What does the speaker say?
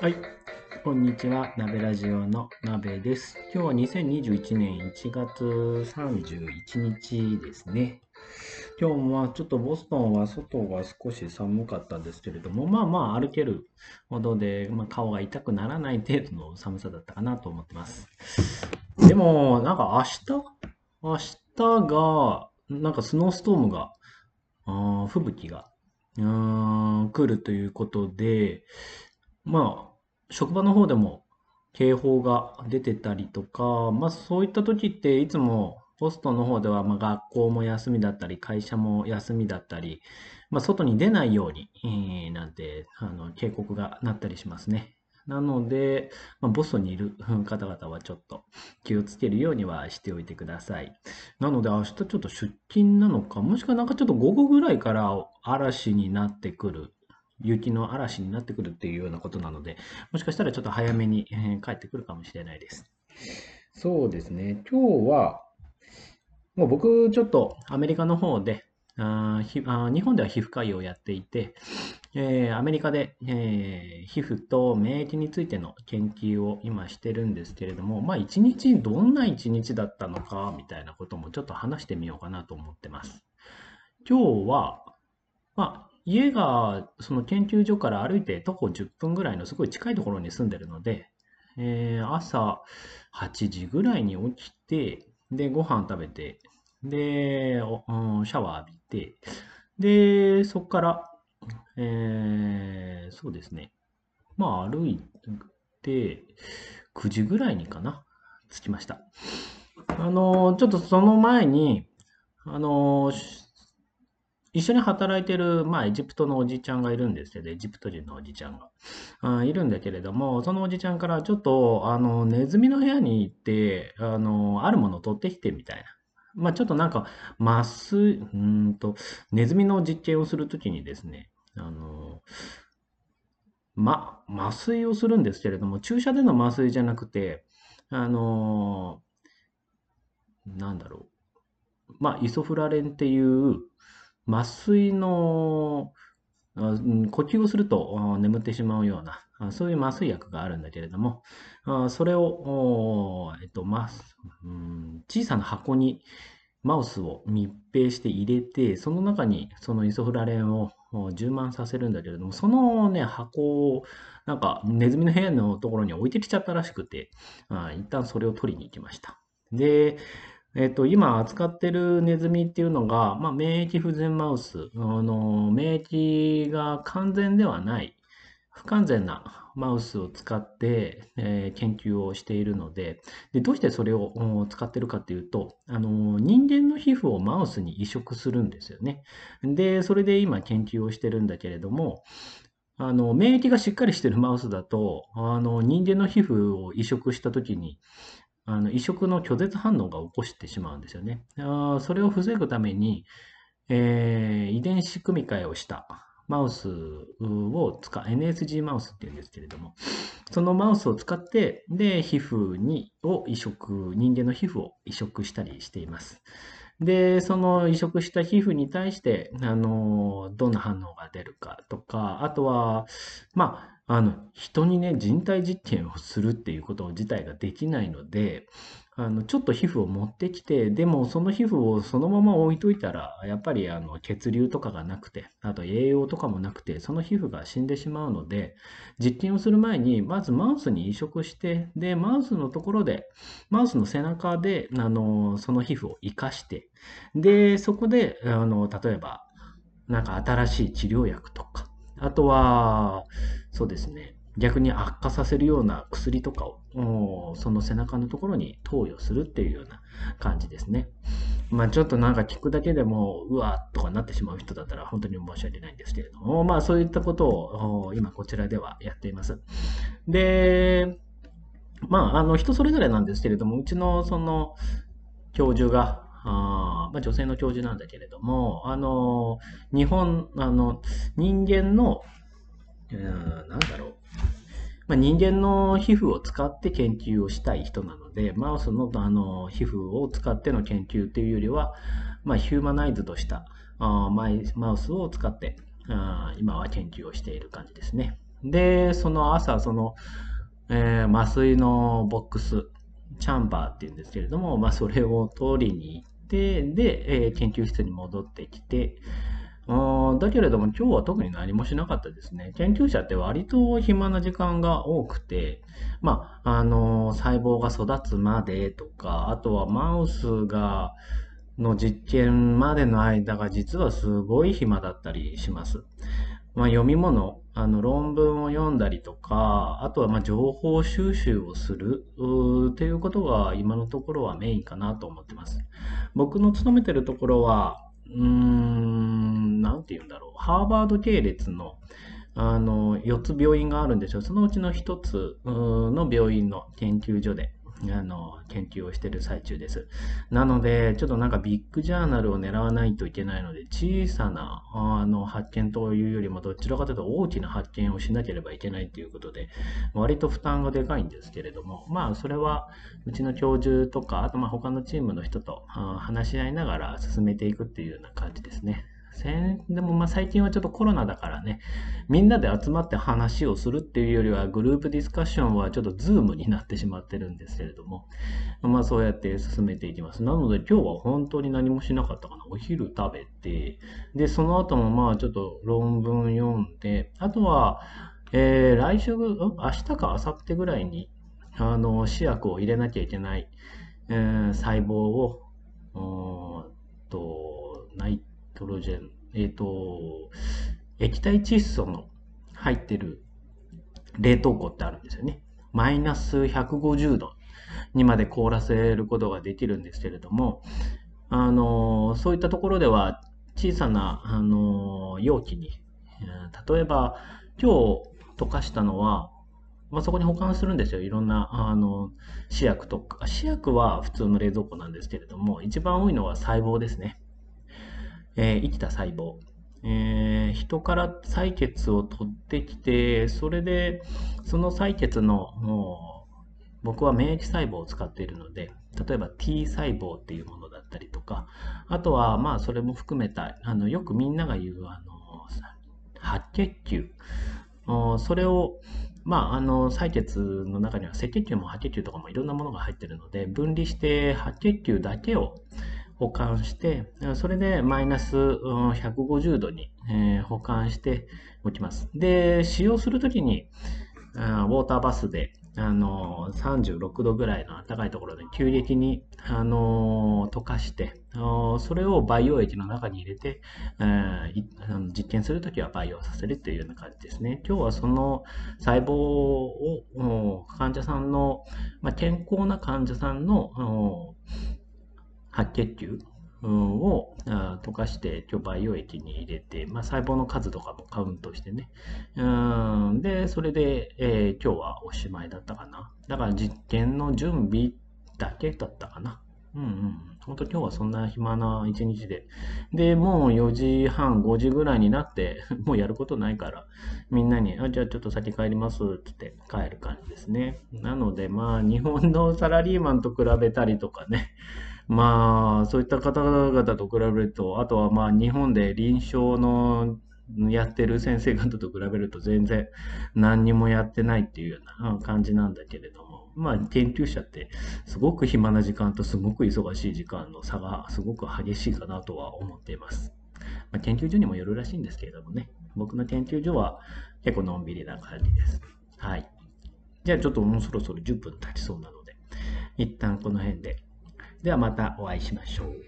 はい、こんにちは。鍋ラジオの鍋です。今日は2021年1月31日ですね。今日はちょっとボストンは外が少し寒かったんですけれども、まあまあ歩けるほどで、まあ、顔が痛くならない程度の寒さだったかなと思ってます。でも、なんか明日？明日が、なんかスノーストームが、あ吹雪が、来るということで、まあ、職場の方でも警報が出てたりとか、まあそういった時っていつもボストの方ではまあ学校も休みだったり、会社も休みだったり、まあ外に出ないように、えーなんてあの警告がなったりしますね。なので、まあ、ボストンにいる方々はちょっと気をつけるようにはしておいてください。なので明日ちょっと出勤なのか、もしくはなんかちょっと午後ぐらいから嵐になってくる、雪の嵐になってくるっていうようなことなので、もしかしたらちょっと早めに、え帰ってくるかもしれないです。そうですね。今日は、もう僕ちょっとアメリカの方で、あひあ日本では皮膚科医をやっていて、えーアメリカで、えー皮膚と免疫についての研究を今してるんですけれども、まあ一日どんな一日だったのかみたいなこともちょっと話してみようかなと思ってます。今日は、まあ家がその研究所から歩いて徒歩10分ぐらいのすごい近いところに住んでるので、えー朝8時ぐらいに起きて、で、ご飯食べて、で、うんシャワー浴びて、で、そこから、えーそうですね。まあ歩いて、9時ぐらいにかな、着きました。あの、ちょっとその前に、あの、一緒に働いてる、まあ、エジプトのおじちゃんがいるんですけど、エジプト人のおじちゃんが。あいるんだけれども、そのおじちゃんからちょっと、あの、ネズミの部屋に行って、あの、あるものを取ってきてみたいな。まあ、ちょっとなんか、麻酔、うんと、ネズミの実験をするときにですね、あの、ま、麻酔をするんですけれども、注射での麻酔じゃなくて、あの、なんだろう。まあ、イソフラレンっていう麻酔の、呼吸をすると眠ってしまうような、そういう麻酔薬があるんだけれども、それを、えっと、ま、うん小さな箱にマウスを密閉して入れて、その中にそのイソフラレンを充満させるんだけれども、そのね、箱を、なんかネズミの部屋のところに置いてきちゃったらしくて、一旦それを取りに行きました。で、えっと、今扱ってるネズミっていうのが、まあ、免疫不全マウス、あの、免疫が完全ではない、不完全なマウスを使って、えー研究をしているので、で、どうしてそれを使ってるかっていうと、あの、人間の皮膚をマウスに移植するんですよね。で、それで今研究をしてるんだけれども、あの、免疫がしっかりしてるマウスだと、あの、人間の皮膚を移植したときに、あの移植の拒絶反応が起こしてしまうんですよね。あそれを防ぐために、えー遺伝子組み換えをしたマウスを使う、NSG マウスっていうんですけれども、そのマウスを使って、で、皮膚に、を移植、人間の皮膚を移植したりしています。で、その移植した皮膚に対して、あの、どんな反応が出るかとか、あとは、まあ、あの、人にね、人体実験をするっていうこと自体ができないので、あの、ちょっと皮膚を持ってきて、でもその皮膚をそのまま置いといたら、やっぱりあの、血流とかがなくて、あと栄養とかもなくて、その皮膚が死んでしまうので、実験をする前に、まずマウスに移植して、で、マウスのところで、マウスの背中で、あの、その皮膚を生かして、で、そこで、あの、例えば、なんか新しい治療薬とか、あとは、そうですね、逆に悪化させるような薬とかを、おその背中のところに投与するっていうような感じですね。まあちょっとなんか聞くだけでも、うわーとかなってしまう人だったら本当に申し訳ないんですけれども、まあそういったことをお今こちらではやっています。で、まああの人それぞれなんですけれども、うちのその教授が、あーまあ、女性の教授なんだけれども、あの、日本、あの、人間の、うーんなんだろう。まあ、人間の皮膚を使って研究をしたい人なので、マウスのあの皮膚を使っての研究っていうよりは、まあ、ヒューマナイズとしたあマイマウスを使ってあ今は研究をしている感じですね。で、その朝、その、えー、麻酔のボックス、チャンバーっていうんですけれども、まあ、それを取りに行って、で、えー、研究室に戻ってきて、だけれども今日は特に何もしなかったですね。研究者って割と暇な時間が多くて、まあ、あの、細胞が育つまでとか、あとはマウスが、の実験までの間が実はすごい暇だったりします。まあ、読み物、あの論文を読んだりとか、あとはま情報収集をするということが今のところはメインかなと思ってます。僕の勤めてるところは、うーん、なんて言うんだろう。ハーバード系列の、あの、4つ病院があるんですよ。そのうちの1つの病院の研究所で、あの、研究をしてる最中です。なので、ちょっとなんかビッグジャーナルを狙わないといけないので、小さな、あの、発見というよりも、どちらかというと大きな発見をしなければいけないということで、割と負担がでかいんですけれども、まあ、それは、うちの教授とか、あとまあ他のチームの人と話し合いながら進めていくっていうような感じですね。でもまあ最近はちょっとコロナだからね、みんなで集まって話をするっていうよりは、グループディスカッションはちょっとズームになってしまってるんですけれども、まあそうやって進めていきます。なので今日は本当に何もしなかったかな。お昼食べて、で、その後もまあちょっと論文読んで、あとは、えー、来週、明日か明後日ぐらいに、あの、試薬を入れなきゃいけない、えー、細胞を、と、ナイトロジェン、えっ、ー、と、液体窒素の入ってる冷凍庫ってあるんですよね。マイナス150度にまで凍らせることができるんですけれども、あの、そういったところでは小さな、あの、容器に、例えば今日溶かしたのは、まあ、そこに保管するんですよ。いろんな、あの、試薬とか。試薬は普通の冷蔵庫なんですけれども、一番多いのは細胞ですね。えー、生きた細胞、えー、人から採血を取ってきて、それで、その採血の、僕は免疫細胞を使っているので、例えば T 細胞っていうものだったりとか、あとは、まあ、それも含めた、あの、よくみんなが言う、あの、白血球。それを、まあ、あの、採血の中には赤血球も白血球とかもいろんなものが入ってるので、分離して白血球だけを、保管して、それでマイナス150度に保管しておきます。で、使用するときに、ウォーターバスであの36度ぐらいの暖かいところで急激にあの溶かしてそれを培養液の中に入れて、実験するときは培養させるというような感じですね。今日はその細胞を患者さんの、健康な患者さんの白血球？を溶かして今日培養液に入れて、まあ、細胞の数とかもカウントしてね。で、それで、えー、今日はおしまいだったかな。だから実験の準備だけだったかな。うんうん。本当今日はそんな暇な一日で。で、もう4時半、5時ぐらいになって、もうやることないから、みんなに、あ、じゃあちょっと先帰りますって帰る感じですね。なので、まあ、日本のサラリーマンと比べたりとかね、まあ、そういった方々と比べると、あとはまあ、日本で臨床のやってる先生方と比べると全然何にもやってないっていうような感じなんだけれども、まあ、研究者ってすごく暇な時間とすごく忙しい時間の差がすごく激しいかなとは思っています。まあ、研究所にもよるらしいんですけれどもね、僕の研究所は結構のんびりな感じです。はい。じゃあちょっともうそろそろ10分経ちそうなので、一旦この辺でではまたお会いしましょう。